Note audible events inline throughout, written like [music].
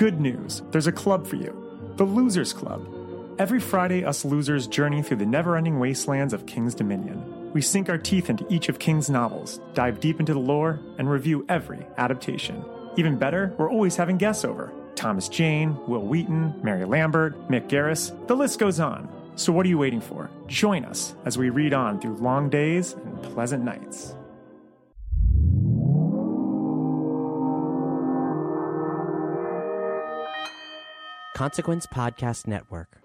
Good news. There's a club for you. The Losers Club. Every Friday, us losers journey through the never ending wastelands of King's Dominion. We sink our teeth into each of King's novels, dive deep into the lore, and review every adaptation. Even better, we're always having guests over Thomas Jane, Wil Wheaton, Mary Lambert, Mick Garris, the list goes on. So, what are you waiting for? Join us as we read on through long days and pleasant nights. Consequence Podcast Network.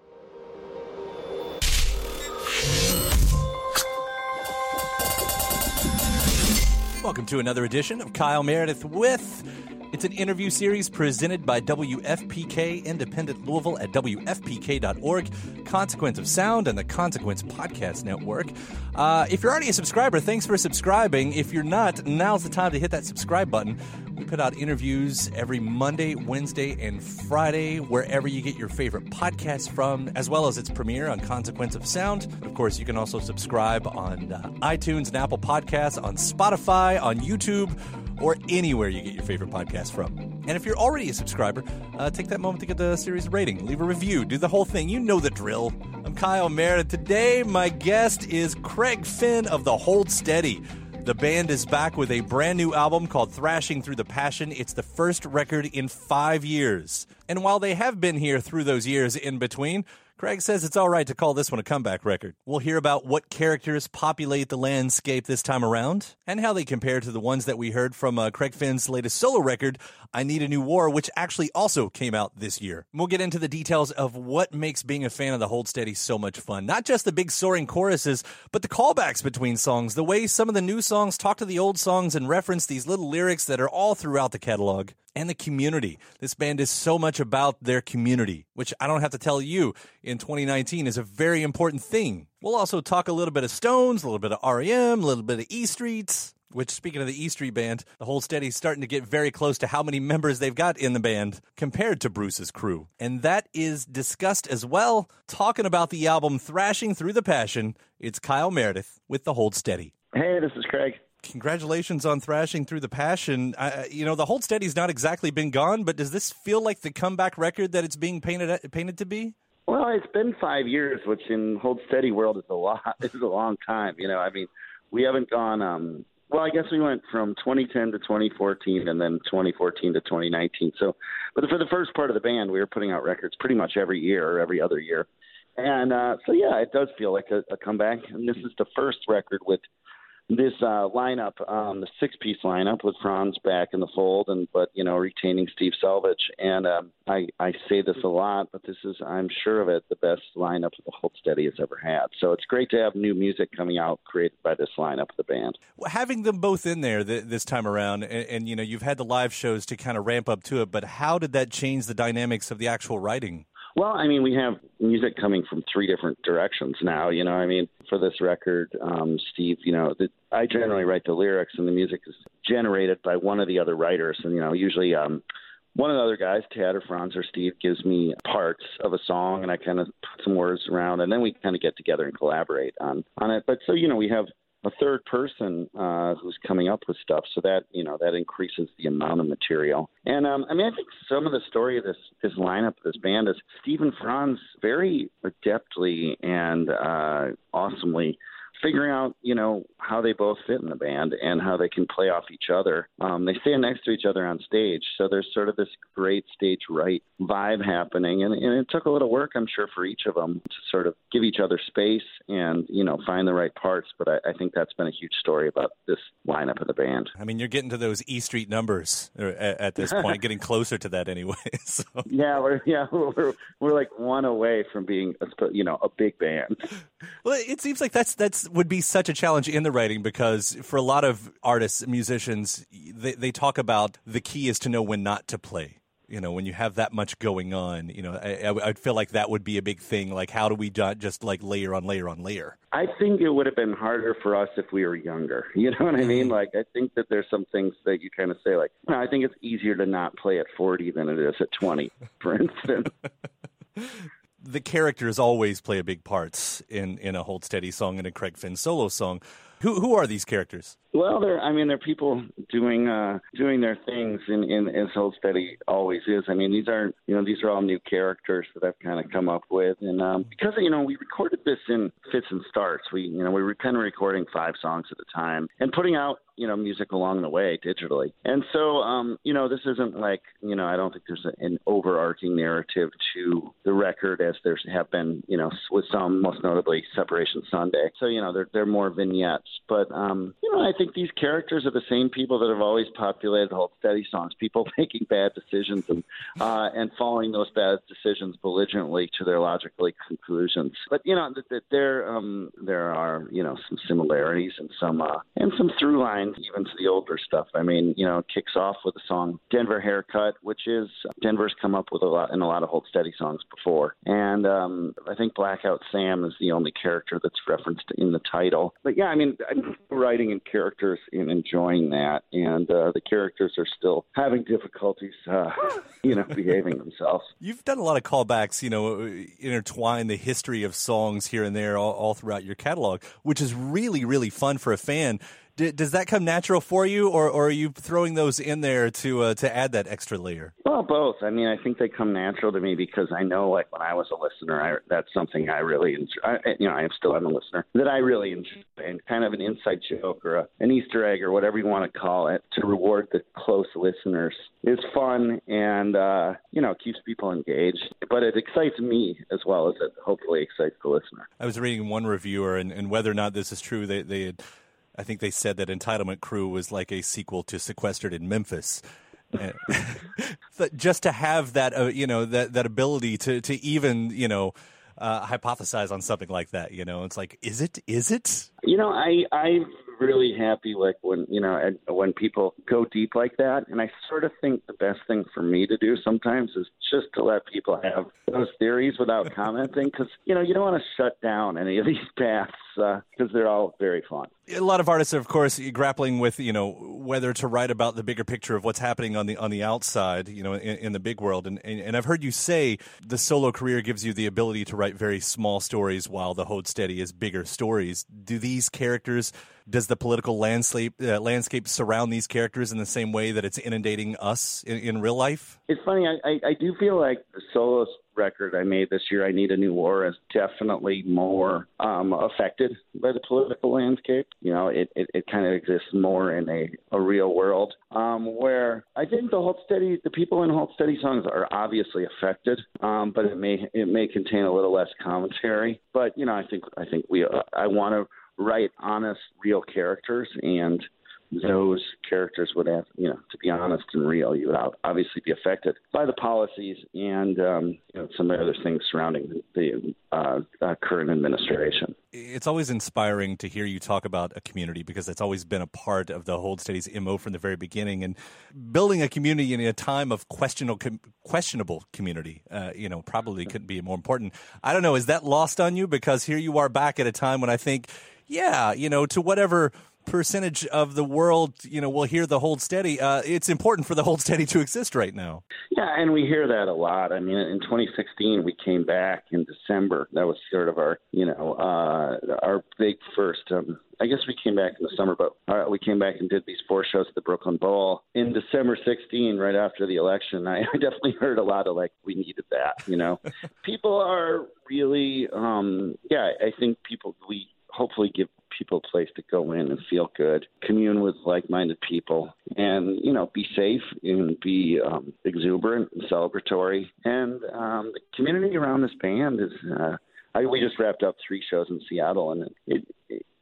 Welcome to another edition of Kyle Meredith with. It's an interview series presented by WFPK Independent Louisville at WFPK.org, Consequence of Sound, and the Consequence Podcast Network. Uh, if you're already a subscriber, thanks for subscribing. If you're not, now's the time to hit that subscribe button. We put out interviews every Monday, Wednesday, and Friday, wherever you get your favorite podcasts from, as well as its premiere on Consequence of Sound. Of course, you can also subscribe on uh, iTunes and Apple Podcasts, on Spotify, on YouTube or anywhere you get your favorite podcast from. And if you're already a subscriber, uh, take that moment to get the series rating, leave a review, do the whole thing. You know the drill. I'm Kyle Meredith. Today, my guest is Craig Finn of the Hold Steady. The band is back with a brand new album called Thrashing Through the Passion. It's the first record in five years. And while they have been here through those years in between, Craig says it's all right to call this one a comeback record. We'll hear about what characters populate the landscape this time around and how they compare to the ones that we heard from uh, Craig Finn's latest solo record, I Need a New War, which actually also came out this year. We'll get into the details of what makes being a fan of the Hold Steady so much fun. Not just the big soaring choruses, but the callbacks between songs, the way some of the new songs talk to the old songs and reference these little lyrics that are all throughout the catalog and the community. This band is so much about their community, which I don't have to tell you in 2019 is a very important thing. We'll also talk a little bit of Stones, a little bit of REM, a little bit of E Streets. Which, speaking of the E Street Band, the Hold Steady starting to get very close to how many members they've got in the band compared to Bruce's crew. And that is discussed as well. Talking about the album Thrashing Through the Passion, it's Kyle Meredith with the Hold Steady. Hey, this is Craig congratulations on thrashing through the passion. Uh, you know, the Hold Steady's not exactly been gone, but does this feel like the comeback record that it's being painted painted to be? Well, it's been five years, which in Hold Steady world is a lot. [laughs] Is a long time. You know, I mean, we haven't gone. um Well, I guess we went from 2010 to 2014, and then 2014 to 2019. So, but for the first part of the band, we were putting out records pretty much every year or every other year. And uh, so, yeah, it does feel like a, a comeback. And this is the first record with this uh, lineup, um, the six-piece lineup with Franz back in the fold, and but you know retaining Steve Selvidge. And um, I I say this a lot, but this is I'm sure of it the best lineup the Hold Steady has ever had. So it's great to have new music coming out created by this lineup of the band. Well, having them both in there th- this time around, and, and you know you've had the live shows to kind of ramp up to it, but how did that change the dynamics of the actual writing? Well, I mean, we have music coming from three different directions now. You know, I mean, for this record, um, Steve, you know, the, I generally write the lyrics, and the music is generated by one of the other writers, and you know, usually um, one of the other guys, Tad or Franz or Steve, gives me parts of a song, and I kind of put some words around, and then we kind of get together and collaborate on on it. But so you know, we have a third person uh, who's coming up with stuff, so that you know that increases the amount of material. And um, I mean, I think some of the story of this this lineup, this band, is Stephen Franz very adeptly and uh, awesomely figuring out, you know, how they both fit in the band and how they can play off each other. Um, they stand next to each other on stage, so there's sort of this great stage right vibe happening, and, and it took a little work, I'm sure, for each of them to sort of give each other space and you know find the right parts. But I, I think that's been a huge story about this lineup of the band. I mean, you're getting to those E Street numbers uh, at, at this point, getting closer to that anyway. [laughs] So. Yeah, we're yeah [laughs] we're we're like one away from being a, you know a big band. Well, it seems like that's that's would be such a challenge in the writing because for a lot of artists, musicians, they, they talk about the key is to know when not to play. You know, when you have that much going on, you know, I, I feel like that would be a big thing. Like, how do we not just like layer on layer on layer? I think it would have been harder for us if we were younger. [laughs] You know what I mean? Mm-hmm. Like, I think that there's some things that you kind of say, like, no, I think it's easier to not play at 40 than it is at 20, for instance. [laughs] the characters always play a big part in in a Hold Steady song and a Craig Finn solo song. Who who are these characters? Well, they're I mean they're people doing uh doing their things in in as Steady always is. I mean these aren't you know these are all new characters that I've kind of come up with, and um because you know we recorded this in fits and starts. We you know we were kind of recording five songs at a time and putting out you know music along the way digitally. And so um you know this isn't like you know I don't think there's an overarching narrative to the record as there's have been you know with some most notably Separation Sunday. So you know they're they're more vignettes, but um you know I think these characters are the same people that have always populated the Hold Steady songs. People [laughs] making bad decisions and uh and following those bad decisions belligerently to their logical conclusions. But you know that there um there are you know some similarities and some uh and some through lines even to the older stuff. I mean, you know, it kicks off with the song Denver Haircut, which is Denver's come up with a lot in a lot of Hold Steady songs before. And um, I think Blackout Sam is the only character that's referenced in the title. But yeah, I mean, I'm writing in characters and enjoying that. And uh, the characters are still having difficulties, uh, [laughs] you know, [laughs] behaving themselves. You've done a lot of callbacks, you know, intertwine the history of songs here and there all, all throughout your catalog, which is really, really fun for a fan D- does that come natural for you, or, or are you throwing those in there to uh, to add that extra layer? Well, both. I mean, I think they come natural to me because I know, like when I was a listener, I, that's something I really enjoy. I, you know, I am still am a listener that I really enjoy, and kind of an inside joke or a, an Easter egg or whatever you want to call it to reward the close listeners is fun and uh, you know keeps people engaged. But it excites me as well as it hopefully excites the listener. I was reading one reviewer, and, and whether or not this is true, they they had I think they said that Entitlement Crew was like a sequel to Sequestered in Memphis. [laughs] just to have that, uh, you know, that that ability to to even, you know, uh, hypothesize on something like that. You know, it's like, is it? Is it? You know, I I really happy like when you know when people go deep like that. And i sort of think the best thing for me to do sometimes is just to let people have those theories without [laughs] commenting because you know you don't want to shut down any of these [laughs] paths because uh, they're all very fun. A lot of artists are of course grappling with you know whether to write about the bigger picture of what's happening on the on the outside you know in, in the big world. And, and, and i've heard you say the solo career gives you the ability to write very small stories while the hold steady is bigger stories. Do these characters does the political landscape uh, landscape surround these characters in the same way that it's inundating us in, in real life? It's funny. I, I, I do feel like the solo record I made this year, "I Need a New War," is definitely more um, affected by the political landscape. You know, it, it, it kind of exists more in a, a real world um, where I think the Hold Steady, the people in Hold Steady songs are obviously affected, um, but it may it may contain a little less commentary. But you know, I think I think we uh, I want to write honest, real characters, and those characters would have, you know, to be honest and real, you would obviously be affected by the policies and um, you know, some other things surrounding the uh, uh, current administration. It's always inspiring to hear you talk about a community because it's always been a part of the Hold Steady's MO from the very beginning. And building a community in a time of questionable, questionable community, uh, you know, probably couldn't be more important. I don't know, is that lost on you? Because here you are back at a time when I think, yeah, you know, to whatever percentage of the world, you know, will hear the Hold Steady. Uh, it's important for the Hold Steady to exist right now. Yeah, and we hear that a lot. I mean, in 2016, we came back in December. That was sort of our, you know, uh, our big first. Um, I guess we came back in the summer, but uh, we came back and did these four shows at the Brooklyn Bowl in December 16, right after the election. I, [laughs] I definitely heard a lot of like, we needed that. You know, [laughs] people are really, um, yeah. I think people we hopefully give people a place to go in and feel good, commune with like-minded people, and you know, be safe and be um, exuberant and celebratory. And um, the community around this band is. Uh, I, we just wrapped up three shows in Seattle, and it, it,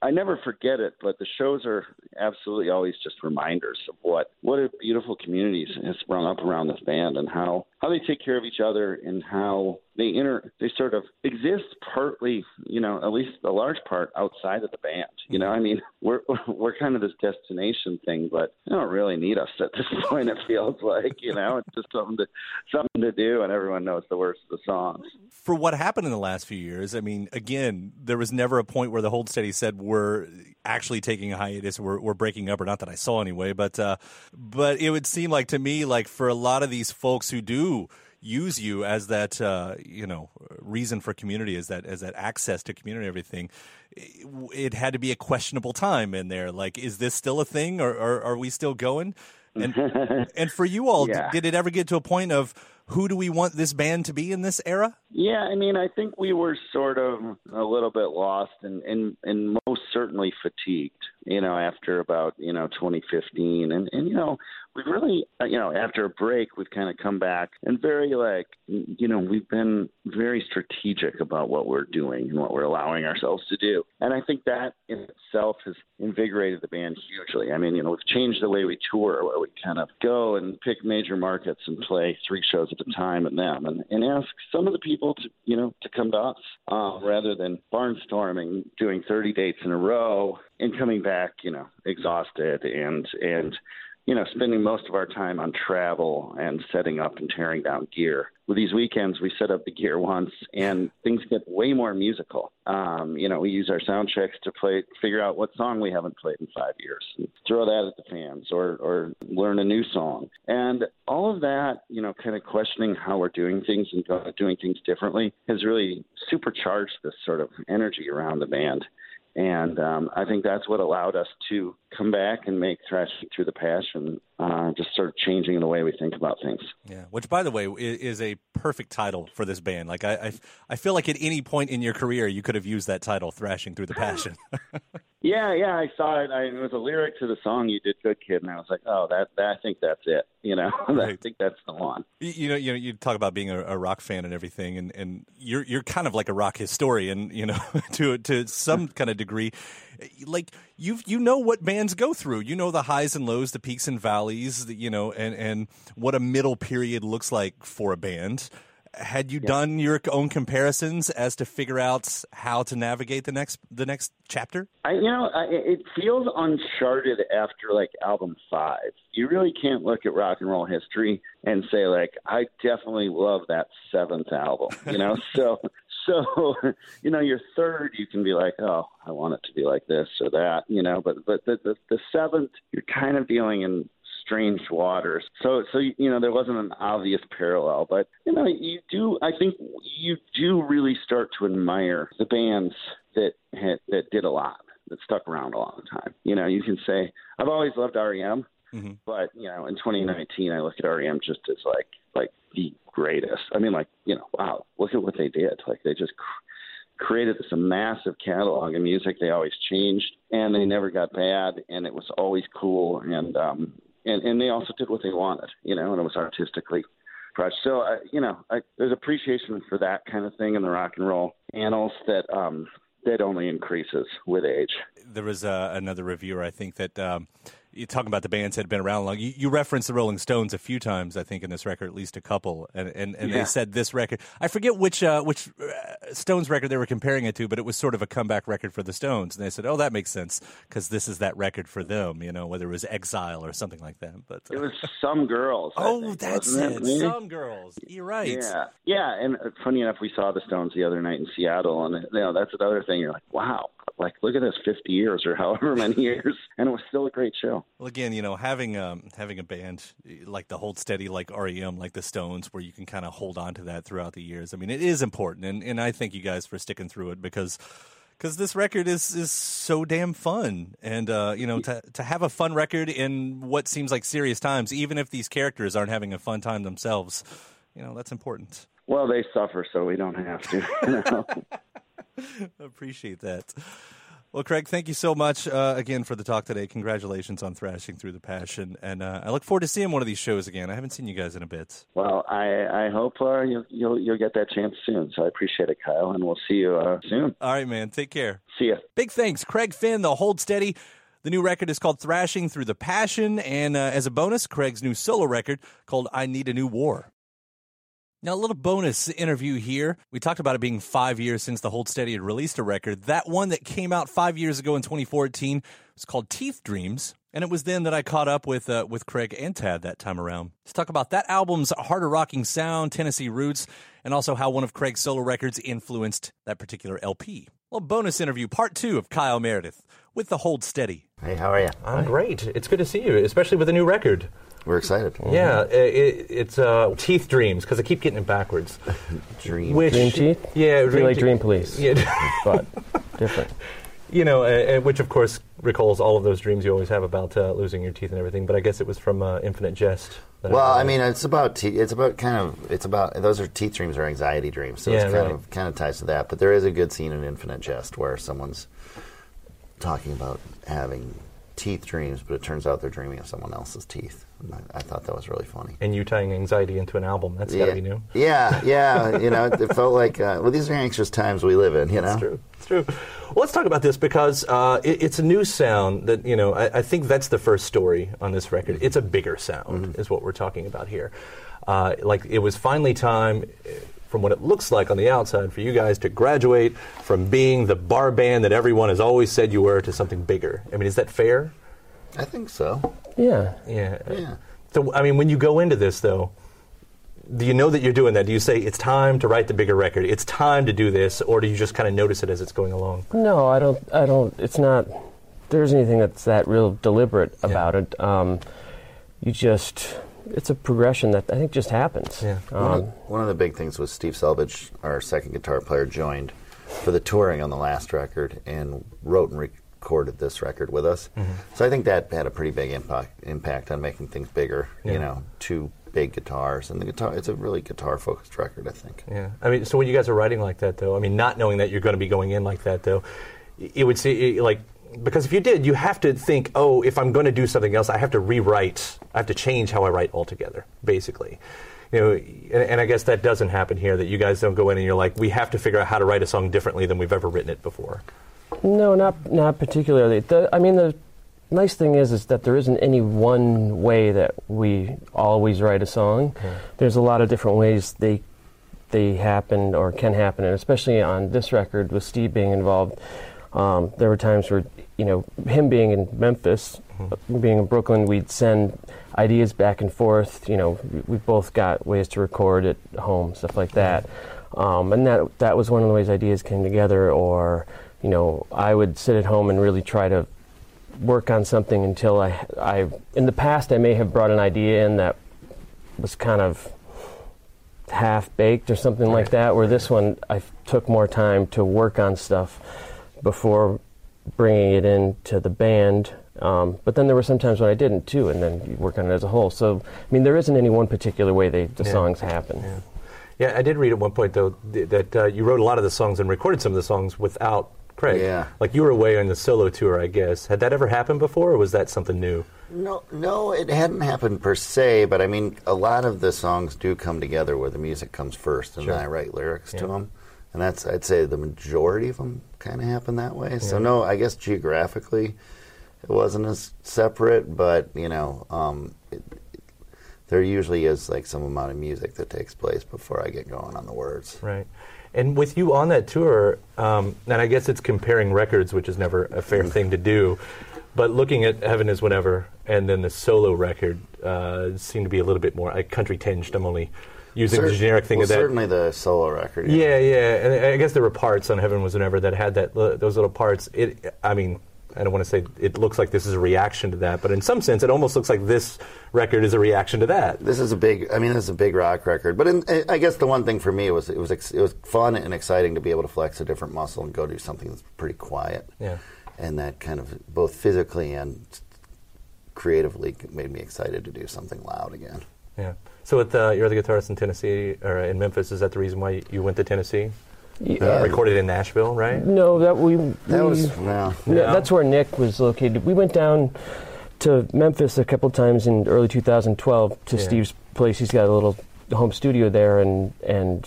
I never forget it. But the shows are absolutely always just reminders of what what a beautiful community has sprung up around this band, and how how they take care of each other, and how they inter they sort of exist partly, you know, at least a large part outside of the band. You know, I mean, we're [laughs] we're kind of this destination thing, but they don't really need us at this [laughs] point. It feels like, you know, it's just something to something to do, and everyone knows the words of the songs. For what happened in the last few years, I mean, again, there was never a point where the Hold Steady said we're actually taking a hiatus, we're we're breaking up, or not that I saw anyway, but uh, but it would seem like to me like for a lot of these folks who do use you as that uh, you know reason for community as that as that access to community everything it, it, had to be a questionable time in there. Like is this still a thing? Or, or are we still going? And [laughs] and for you all Yeah. did it ever get to a point of who do we want this band to be in this era Yeah, I mean, I think we were sort of a little bit lost and and and most certainly fatigued. You know, after about you know 2015, and and you know we've really uh, you know after a break we've kind of come back and very like you know we've been very strategic about what we're doing and what we're allowing ourselves to do, and I think that in itself has invigorated the band hugely. I mean, you know, we've changed the way we tour, where we kind of go and pick major markets and play three shows at a time and them, and and ask some of the people to you know to come to us uh, rather than barnstorming, doing 30 dates in a row, and coming back you know exhausted and and you know spending most of our time on travel and setting up and tearing down gear. With these weekends, we set up the gear once, and [laughs] things get way more musical. Um, you know, we use our sound checks to play, figure out what song we haven't played in five years, and throw that at the fans, or or learn a new song, and all of that, you know, kind of questioning how we're doing things and doing things differently has really supercharged this sort of energy around the band. And um, I think that's what allowed us to come back and make Thrashing Through the Passion uh, just sort of changing the way we think about things. Yeah, which by the way is a perfect title for this band. Like I, I, I feel like at any point in your career you could have used that title, "Thrashing Through the Passion." [laughs] Yeah, yeah, I saw it. I, it was a lyric to the song "You Did Good, Kid," and I was like, "Oh, that, that I think that's it." You know, [laughs] I think that's the one. you you know, you know, you talk about being a, a rock fan and everything, and, and you're you're kind of like a rock historian, you know, [laughs] to to some kind of degree. Eh, like you you know what bands go through. You know the highs and lows, the peaks and valleys, the, you know, and and what a middle period looks like for a band. Had you done your own comparisons as to figure out how to navigate the next the next chapter? I, you know, I, it feels uncharted after like album five. You really can't look at rock and roll history and say like, I definitely love that seventh album. You know, [laughs] so [laughs] so you know, your third, you can be like, oh, I want it to be like this or that. You know, but but the the, the seventh, you're kind of dealing in strange waters. So, so you know, there wasn't an obvious parallel, but you know, you do. I think you do really start to admire the bands that had, that did a lot, that stuck around a long time. You know, you can say I've always loved REM, Mhm. but you know, in 2019, I look at REM just as like the greatest. I mean, like you know, wow, look at what they did. Like they just. Cr- created this massive catalog of music they always changed and they never got bad and it was always cool and um and and they also did what they wanted, you know, and it was artistically crushed. So, uh, you know, I, there's appreciation for that kind of thing in the rock and roll annals that um, that only increases with age. there was uh, another reviewer, I think, that um, you talking about the bands that had been around long. You, you referenced the Rolling Stones a few times, I think, in this record, at least a couple, and and, and Yeah. they said this record. I forget which uh, which uh, Stones record they were comparing it to, but it was sort of a comeback record for the Stones, and they said, "Oh, that makes sense because this is that record for them." You know, whether it was Exile or something like that. But uh, It was some girls. Oh, think, that's wasn't it. Some girls. You're right. Yeah, yeah, and uh, funny enough, we saw the Stones the other night in Seattle, and you know that's another thing. You're like, wow, like look at this 50 years or however many years [laughs] and it was still a great show Well, again, you know, having um, having a band like the Hold Steady, like REM, like the Stones, where you can kind of hold on to that throughout the years. I mean, it is important, and, and I thank you guys for sticking through it because because this record is is so damn fun, and uh, you know, to to have a fun record in what seems like serious times, even if these characters aren't having a fun time themselves, you know, that's important. well they suffer so we don't have to [laughs] you know I [laughs] appreciate that. Well, Craig, thank you so much uh, again for the talk today. Congratulations on thrashing through the passion, and uh, I look forward to seeing one of these shows again. I haven't seen you guys in a bit. well i i hope uh, you'll, you'll you'll get that chance soon so i appreciate it kyle and we'll see you uh, soon All right, man. Take care. see ya Big thanks, Craig Finn, the Hold Steady. The new record is called Thrashing Through the Passion, and uh, as a bonus, Craig's new solo record called I Need a New War. Now, a little bonus interview here. We talked about it being five years since the Hold Steady had released a record. That one that came out five years ago in 2014 was called Teeth Dreams, and it was then that I caught up with uh, with Craig and Tad that time around to talk about that album's harder rocking sound, Tennessee roots, and also how one of Craig's solo records influenced that particular LP. Well, bonus interview part two of Kyle Meredith with the Hold Steady. Hey, how are you? I'm great. It's good to see you, especially with a new record. We're excited. Yeah, i it, it's uh, Teeth Dreams because I keep getting it backwards. [laughs] Dream. Which, Dream Teeth? Yeah, I feel like Te- Dream Police, [laughs] Yeah, but different. [laughs] you know, uh, uh, which of course recalls all of those dreams you always have about uh, losing your teeth and everything. But I guess it was from uh, Infinite Jest. that Well, I I mean, it's about te- it's about kind of it's about those are teeth dreams or anxiety dreams, so Yeah, it's kind right. of kind of ties to that. But there is a good scene in Infinite Jest where someone's talking about having teeth dreams, but it turns out they're dreaming of someone else's teeth. And I, I thought that was really funny. and you tying anxiety into an album. That's got to be new. yeah, yeah. [laughs] You know, it felt like uh, well, these are anxious times we live in. You know, It's true. It's true. Well, let's talk about this because uh, it, it's a new sound that you know. I, I think that's the first story on this record. It's a bigger sound, is what we're talking about here. Uh, like it was finally time, from what it looks like on the outside, for you guys to graduate from being the bar band that everyone has always said you were to something bigger. I mean, is that fair? I think so. Yeah. Yeah. Yeah. So, I mean, when you go into this, though, do you know that you're doing that? Do you say it's time to write the bigger record? It's time to do this, or do you just kind of notice it as it's going along? No, I don't. I don't. It's not. There's anything that's that real deliberate about it. Um, you just. It's a progression that I think just happens. Yeah. One, Um, of, one of the big things was Steve Selvidge, our second guitar player, joined for the touring on the last record and wrote and recorded this record with us. Mm-hmm. So I think that had a pretty big impact impact on making things bigger. Yeah. You know, two big guitars and the guitar. It's a really guitar focused record, I think. Yeah, I mean, so when you guys are writing like that, though, I mean, not knowing that you're going to be going in like that, though, it would see like because if you did, you have to think, oh, if I'm going to do something else, I have to rewrite, I have to change how I write altogether, basically. You know, and, and I guess that doesn't happen here. That you guys don't go in and you're like, we have to figure out how to write a song differently than we've ever written it before. no, not not particularly. The, I mean, the nice thing is is that there isn't any one way that we always write a song. There's a lot of different ways they they happen or can happen, and especially on this record with Steve being involved, um, there were times where you know him being in Memphis, being in Brooklyn, we'd send ideas back and forth. You know, we, we both got ways to record at home, stuff like that, um, and that that was one of the ways ideas came together. Or you know, I would sit at home and really try to work on something until I, I in the past I may have brought an idea in that was kind of half baked or something like that. Where this one I took more time to work on stuff before bringing it into the band. Um, but then there were some times when I didn't too, and then you work on it as a whole. So I mean, there isn't any one particular way they, the Yeah. songs happen. Yeah. Yeah, I did read at one point though th- that uh, you wrote a lot of the songs and recorded some of the songs without Craig. Yeah. Like you were away on the solo tour, I guess. Had that ever happened before, or was that something new? No, no, it hadn't happened per se, but I mean, a lot of the songs do come together where the music comes first, and Sure. then I write lyrics to them, and that's I'd say the majority of them kind of happen that way. So no, I guess geographically, it wasn't as separate, but you know, um, it, there usually is like some amount of music that takes place before I get going on the words. Right. And with you on that tour, um, and I guess it's comparing records, which is never a fair thing to do, but looking at Heaven is Whenever and then the solo record uh, seemed to be a little bit more uh, country tinged. I'm only using the generic thing well, of that. Certainly the solo record. Yeah, yeah, and I guess there were parts on Heaven Is Whenever that had that those little parts. It, I mean, I don't want to say it looks like this is a reaction to that, but in some sense, it almost looks like this record is a reaction to that. This is a big. I mean, this is a big rock record. But in, I guess the one thing for me was it was ex- it was fun and exciting to be able to flex a different muscle and go do something that's pretty quiet. Yeah. And that kind of both physically and creatively made me excited to do something loud again. Yeah. So with uh, you're the guitarist in Tennessee or in Memphis, is that the reason why you went to Tennessee? Yeah. Recorded in Nashville, right? No, that we. That we- was well. Yeah, that's where Nick was located. We went down to Memphis a couple times in early 2012 to Yeah. Steve's place. He's got a little home studio there, and and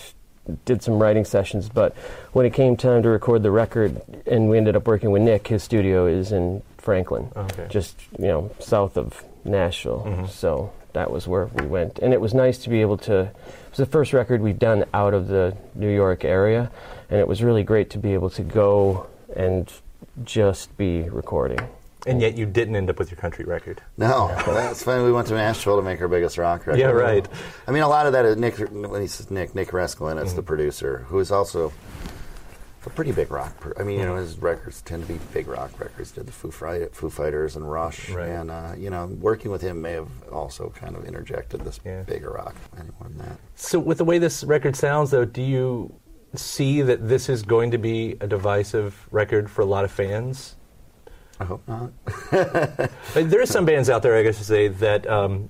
did some writing sessions. But when it came time to record the record, and we ended up working with Nick, his studio is in Franklin, Okay. just you know south of Nashville. Mhm. So that was where we went, and it was nice to be able to. It was the first record we've done out of the New York area, and it was really great to be able to go and just be recording. And yet you didn't end up with your country record. No, [laughs] that's funny. We went to Nashville to make our biggest rock record. Yeah, right. I mean, a lot of that is Nick. When he says Nick, Nick Raskulinecz is mm-hmm. the producer, who is also a pretty big rock. Pro- I mean, you know, his records tend to be big rock records. Did the Foo, Fri- Foo Fighters and Rush, Right. and uh, you know, working with him may have also kind of interjected this Yeah. bigger rock. Anyone that? So with the way this record sounds, though, do you see that this is going to be a divisive record for a lot of fans? I hope not. [laughs] Like, there are some bands out there, I guess, to say that um,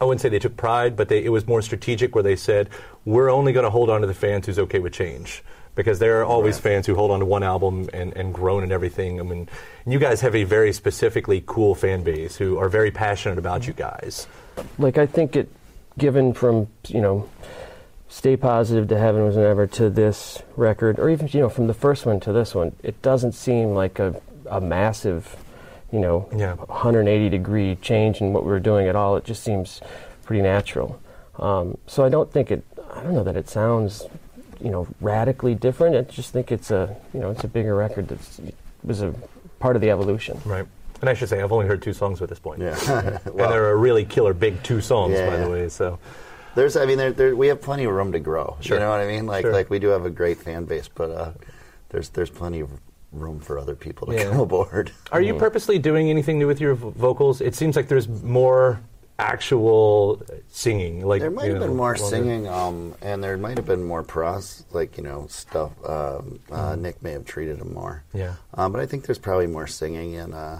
I wouldn't say they took pride, but they, it was more strategic, where they said, "We're only going to hold on to the fans who's okay with change." Because there are always Right. fans who hold on to one album and, and groan and everything. I mean, you guys have a very specifically cool fan base who are very passionate about you guys. like I think it given from you know stay positive to heaven is whenever to this record or even you know from the first one to this one it doesn't seem like a, a massive you know Yeah. 180 degree change in what we were doing at all it just seems pretty natural um, so I don't think it I don't know that it sounds you know radically different I just think it's a you know it's a bigger record that was a part of the evolution Right. And I should say, I've only heard two songs at this point. Yeah. [laughs] and Well, they're a really killer big two songs, Yeah, by the way. So, There's, I mean, there, there, we have plenty of room to grow. Sure. You know what I mean? Like, Sure. like we do have a great fan base, but uh, there's, there's plenty of room for other people to Yeah. come aboard. are you purposely doing anything new with your vo- vocals? It seems like there's more actual singing. Like There might you have know, been more longer- singing, um, and there might have been more pros, like you know stuff. Um, uh, Nick may have treated him more, Yeah. um, but I think there's probably more singing and uh,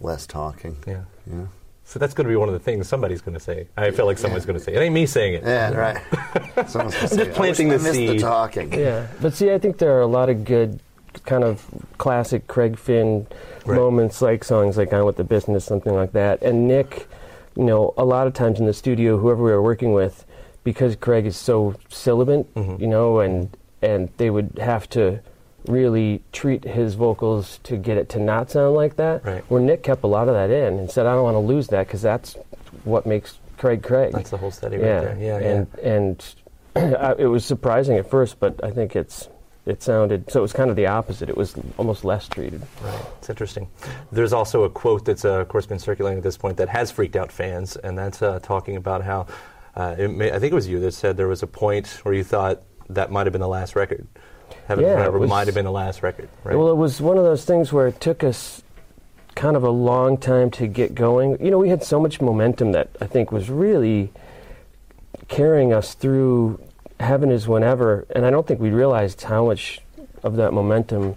less talking. Yeah. yeah, So that's going to be one of the things somebody's going to say. I feel like someone's going to say it. Ain't me saying it. yeah right. [laughs] Someone's gonna [laughs] say, just planting I, wish the I missed seed." the talking. Yeah, but see, I think there are a lot of good, kind of classic Craig Finn Right. moments, like songs like "On with the Business," something like that. And Nick, you know, a lot of times in the studio, whoever we were working with, because Craig is so sibilant, Mhm. you know, and and they would have to really treat his vocals to get it to not sound like that. Right. Where Nick kept a lot of that in and said, "I don't want to lose that because that's what makes Craig Craig." That's the Hold Steady yeah, right there. Yeah, and and [clears throat] I- it was surprising at first, but I think it's it sounded so. It was kind of the opposite. It was almost less treated. Right. It's interesting. There's also a quote that's, uh, of course, been circulating at this point that has freaked out fans, and that's uh, talking about how uh, it may, I think it was you that said there was a point where you thought that might have been the last record. Heaven Yeah, it Forever was- might have been the last record. Right. Well, it was one of those things where it took us kind of a long time to get going. You know, we had so much momentum that I think was really carrying us through heaven is whenever, and I don't think we realized how much of that momentum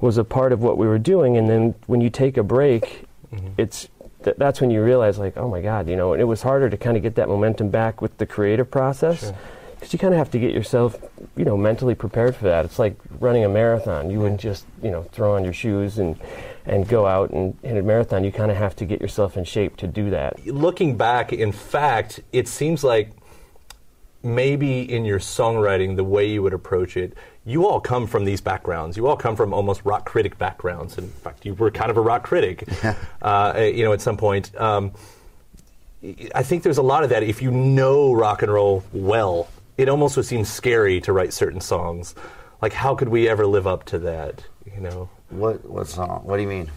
was a part of what we were doing. And then when you take a break, Mhm. it's th- that's when you realize, like, oh my God, you know. And it was harder to kind of get that momentum back with the creative process Sure. because you kind of have to get yourself, you know, mentally prepared for that. It's like running a marathon. You wouldn't just, you know, throw on your shoes and and go out and hit a marathon. You kind of have to get yourself in shape to do that. looking back, in fact, it seems like maybe in your songwriting, the way you would approach it, you all come from these backgrounds. You all come from almost rock critic backgrounds. In fact, you were kind of a rock critic, [laughs] uh, you know, at some point. Um, I think there's a lot of that. If you know rock and roll well, it almost would seem scary to write certain songs. Like, how could we ever live up to that? You know. What what song? What do you mean?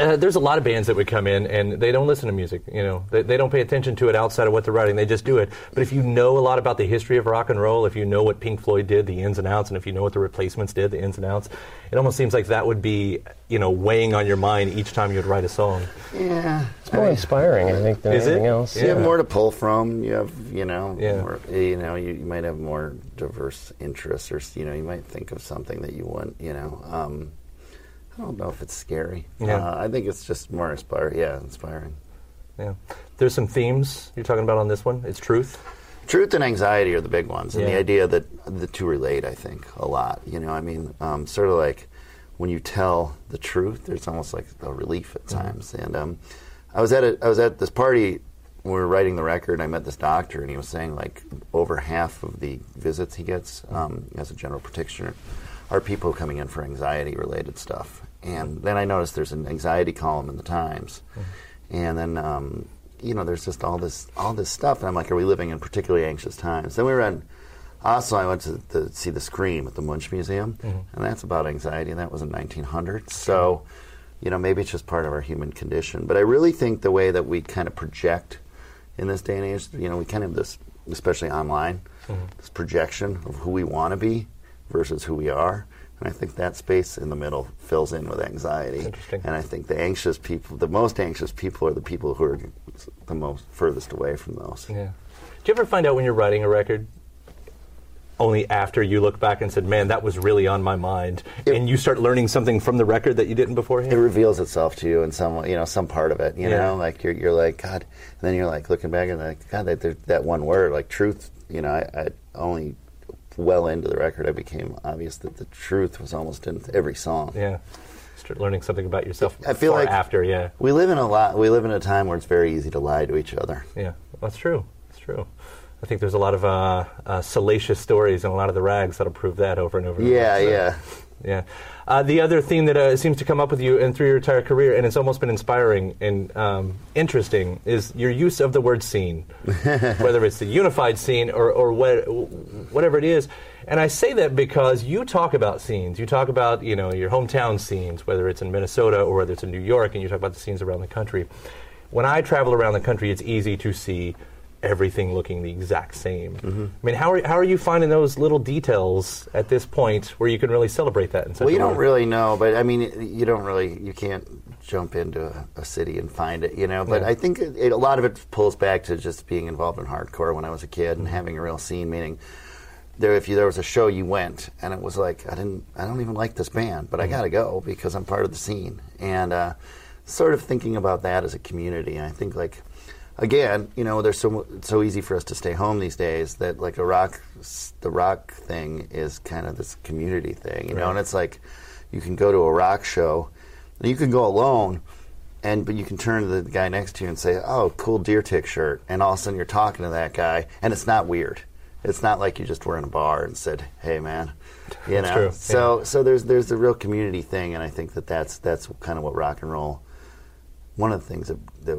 Uh, there's a lot of bands that would come in and they don't listen to music. You know, they, they don't pay attention to it outside of what they're writing. They just do it. But if you know a lot about the history of rock and roll, if you know what Pink Floyd did, the ins and outs, and if you know what the Replacements did, the ins and outs, it almost seems like that would be, you know, weighing on your mind each time you would write a song. Yeah. It's more inspiring, I think, than Is it? anything else. You have more to pull from. You have, you know, Yeah. more, you know, you, you might have more diverse interests, or you know, you might think of something that you want. You know, um, I don't know if it's scary. Yeah. Uh, I think it's just more inspiring. Yeah, inspiring. Yeah. There's some themes you're talking about on this one. It's truth. Truth and anxiety are the big ones, and the idea that the two relate, I think, a lot. You know, I mean, um, sort of like when you tell the truth, there's almost like a relief at Mm-hmm. times. And um, I was at a, I was at this party. when We were writing the record. and I met this doctor, and he was saying like over half of the visits he gets um, as a general practitioner are people coming in for anxiety-related stuff. And then I noticed there's an anxiety column in the Times, mm-hmm. and then um, you know there's just all this all this stuff, and I'm like, are we living in particularly anxious times? Then we were in Oslo. I went to, to see the Scream at the Munch Museum, mm-hmm. and that's about anxiety, and that was in 1900. So, you know, maybe it's just part of our human condition. But I really think the way that we kind of project in this day and age, you know, we kind of have this, especially online, mm-hmm. this projection of who we want to be versus who we are. And I think that space in the middle fills in with anxiety. Interesting. And I think the anxious people, the most anxious people, are the people who are the most furthest away from those. Yeah. Do you ever find out when you're writing a record only after you look back and said, "Man, that was really on my mind," and you start learning something from the record that you didn't beforehand? It reveals itself to you in some, you know, some part of it. You Yeah. know, like you're, you're like God, and then you're like looking back and like God, that that one word, like truth. You know, I, I only well into the record, I became obvious that the truth was almost in every song. yeah. Start learning something about yourself. I feel like after, yeah, We live in a lot. We live in a time where it's very easy to lie to each other. yeah. That's true. That's true. I think there's a lot of uh, uh, salacious stories and a lot of the rags that'll prove that over and over. and Yeah, over. So- yeah. Yeah. Uh, the other theme that uh, seems to come up with you and through your entire career, and it's almost been inspiring and um, interesting, is your use of the word scene, [laughs] whether it's the unified scene or, or what, whatever it is. And I say that because you talk about scenes. You talk about you know your hometown scenes, whether it's in Minnesota or whether it's in New York, and you talk about the scenes around the country. When I travel around the country, it's easy to see everything looking the exact same. Mm-hmm. I mean, how are, how are you finding those little details at this point where you can really celebrate that in such Well, you don't really know, but I mean, you don't really, you can't jump into a, a city and find it, you know. But Yeah. I think it, it, a lot of it pulls back to just being involved in hardcore when I was a kid Mm-hmm. and having a real scene. Meaning, there if you, there was a show you went and it was like I didn't, I don't even like this band, but I got to go because I'm part of the scene, and uh, sort of thinking about that as a community. And I think like. Again, you know, there's so it's so easy for us to stay home these days that like a rock, the rock thing is kind of this community thing, you know, and it's like you can go to a rock show, and you can go alone, and but you can turn to the guy next to you and say, "Oh, cool deer tick shirt," and all of a sudden you're talking to that guy, and it's not weird. It's not like you just were in a bar and said, "Hey, man," you That's know. true, So so there's there's the real community thing, and I think that that's that's kind of what rock and roll. One of the things that, that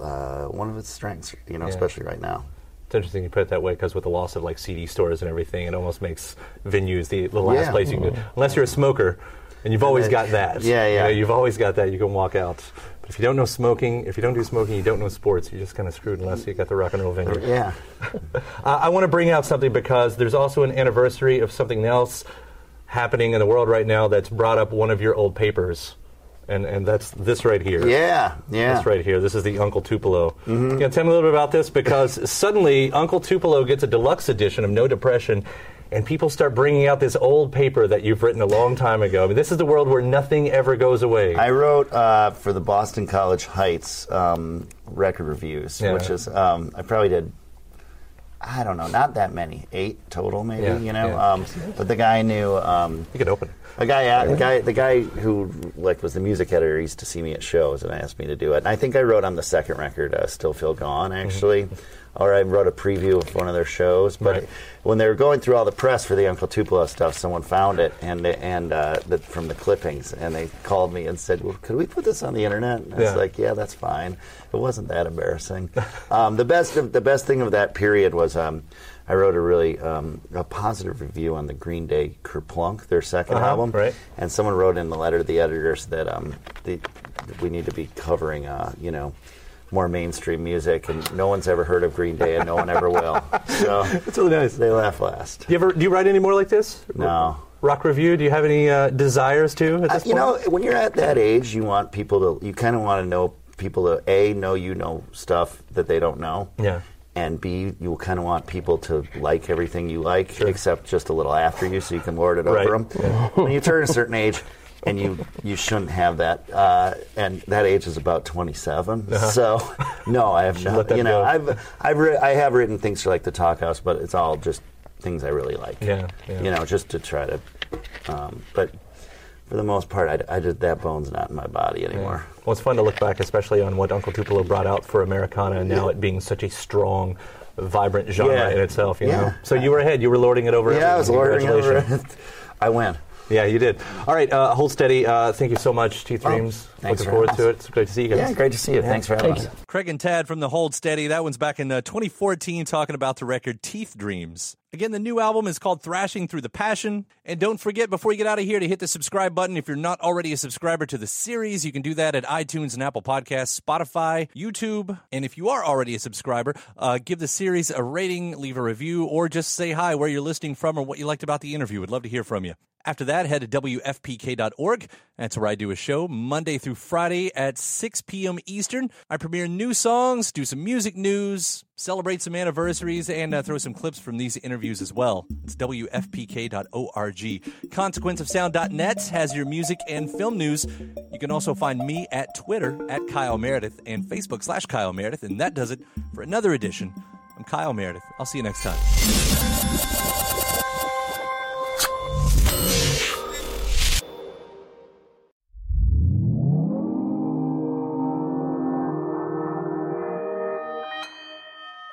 uh, one of its strengths, you know, Yeah. especially right now. It's interesting you put it that way because with the loss of like CD stores and everything, it almost makes venues the, the last Yeah. place you can go. Unless you're a smoker, and you've always got that. Yeah, You yeah. know, you've always got that. You can walk out. But if you don't know smoking, if you don't do smoking, you don't know sports. You're just kind of screwed unless you got the rock and roll venue. Yeah. Uh, [laughs] I want to bring out something because there's also an anniversary of something else happening in the world right now that's brought up one of your old papers. And, and that's this right here. Yeah. Yeah. That's right here. This is the Uncle Tupelo. You gonna tell me a little bit about this because suddenly Uncle Tupelo gets a deluxe edition of No Depression, and people start bringing out this old paper that you've written a long time ago. I mean, this is the world where nothing ever goes away. I wrote uh, for the Boston College Heights um, record reviews, Yeah. which is um, I probably did. I don't know, not that many, eight total, maybe. Yeah, you know, yeah. um, but the guy knew. Um, you could open it. A guy, uh, the guy, the guy who like was the music editor used to see me at shows and asked me to do it. And I think I wrote on the second record, uh, "Still Feel Gone," actually, or I wrote a preview of one of their shows. But Right. when they were going through all the press for the Uncle Tupelo stuff, someone found it and and uh, the, from the clippings, and they called me and said, "Well, could we put this on the internet?" And I Yeah. was like, "Yeah, that's fine." It wasn't that embarrassing. [laughs] um, the best, of, the best thing of that period was. Um, I wrote a really um, a positive review on the Green Day Kerplunk, their 2nd Uh-huh, album, right. and someone wrote in the letter to the editors that um, the we need to be covering, uh, you know, more mainstream music, and no one's ever heard of Green Day, and no one ever will. So [laughs] It's really nice. they laugh last. Do you ever do you write any more like this? No. Rock review. Do you have any uh, desires to at Uh, you point? know, when you're at that age, you want people to, you kind of want to know people to a know you know stuff that they don't know. Yeah. And B, you kind of want people to like everything you like, except just a little after you, so you can lord it Right. over them. When you turn a certain age, and you you shouldn't have that, uh, and that age is about 27. So, no, I have Uh-huh. not. You know, go. I've I've re- I have written things for like the Talk House, but it's all just things I really like. Yeah, yeah. You know, just to try to, um, but. For the most part, I, I just, that bone's not in my body anymore. Well, it's fun to look back, especially on what Uncle Tupelo brought out for Americana, and now it being such a strong, vibrant genre Yeah. in itself. You Yeah. know, so you were ahead. You were lording it over. Yeah, I was everyone. ordering over. Congratulations. I win. Yeah, you did. All right, uh, hold steady. Uh, thank you so much, Teeth Oh, Dreams. thanks Looking for forward having to it. It's great to see you guys. Yeah, great to see you. Thanks for having Thanks. us. Craig and Tad from the Hold Steady. That one's back in uh, 2014 talking about the record Teeth Dreams. Again, the new album is called Thrashing Thru the Passion. And don't forget, before you get out of here, to hit the subscribe button. If you're not already a subscriber to the series, you can do that at iTunes and Apple Podcasts, Spotify, YouTube. And if you are already a subscriber, uh, give the series a rating, leave a review, or just say hi where you're listening from or what you liked about the interview. We'd love to hear from you. After that, head to WFPK.org. That's where I do a show Monday through Friday at 6 p.m. Eastern. I premiere new songs, do some music news, celebrate some anniversaries, and uh, throw some clips from these interviews as well. It's WFPK.org. ConsequenceOfSound.net has your music and film news. You can also find me at Twitter at Kyle Meredith and Facebook slash Kyle Meredith. And that does it for another edition. I'm Kyle Meredith. I'll see you next time.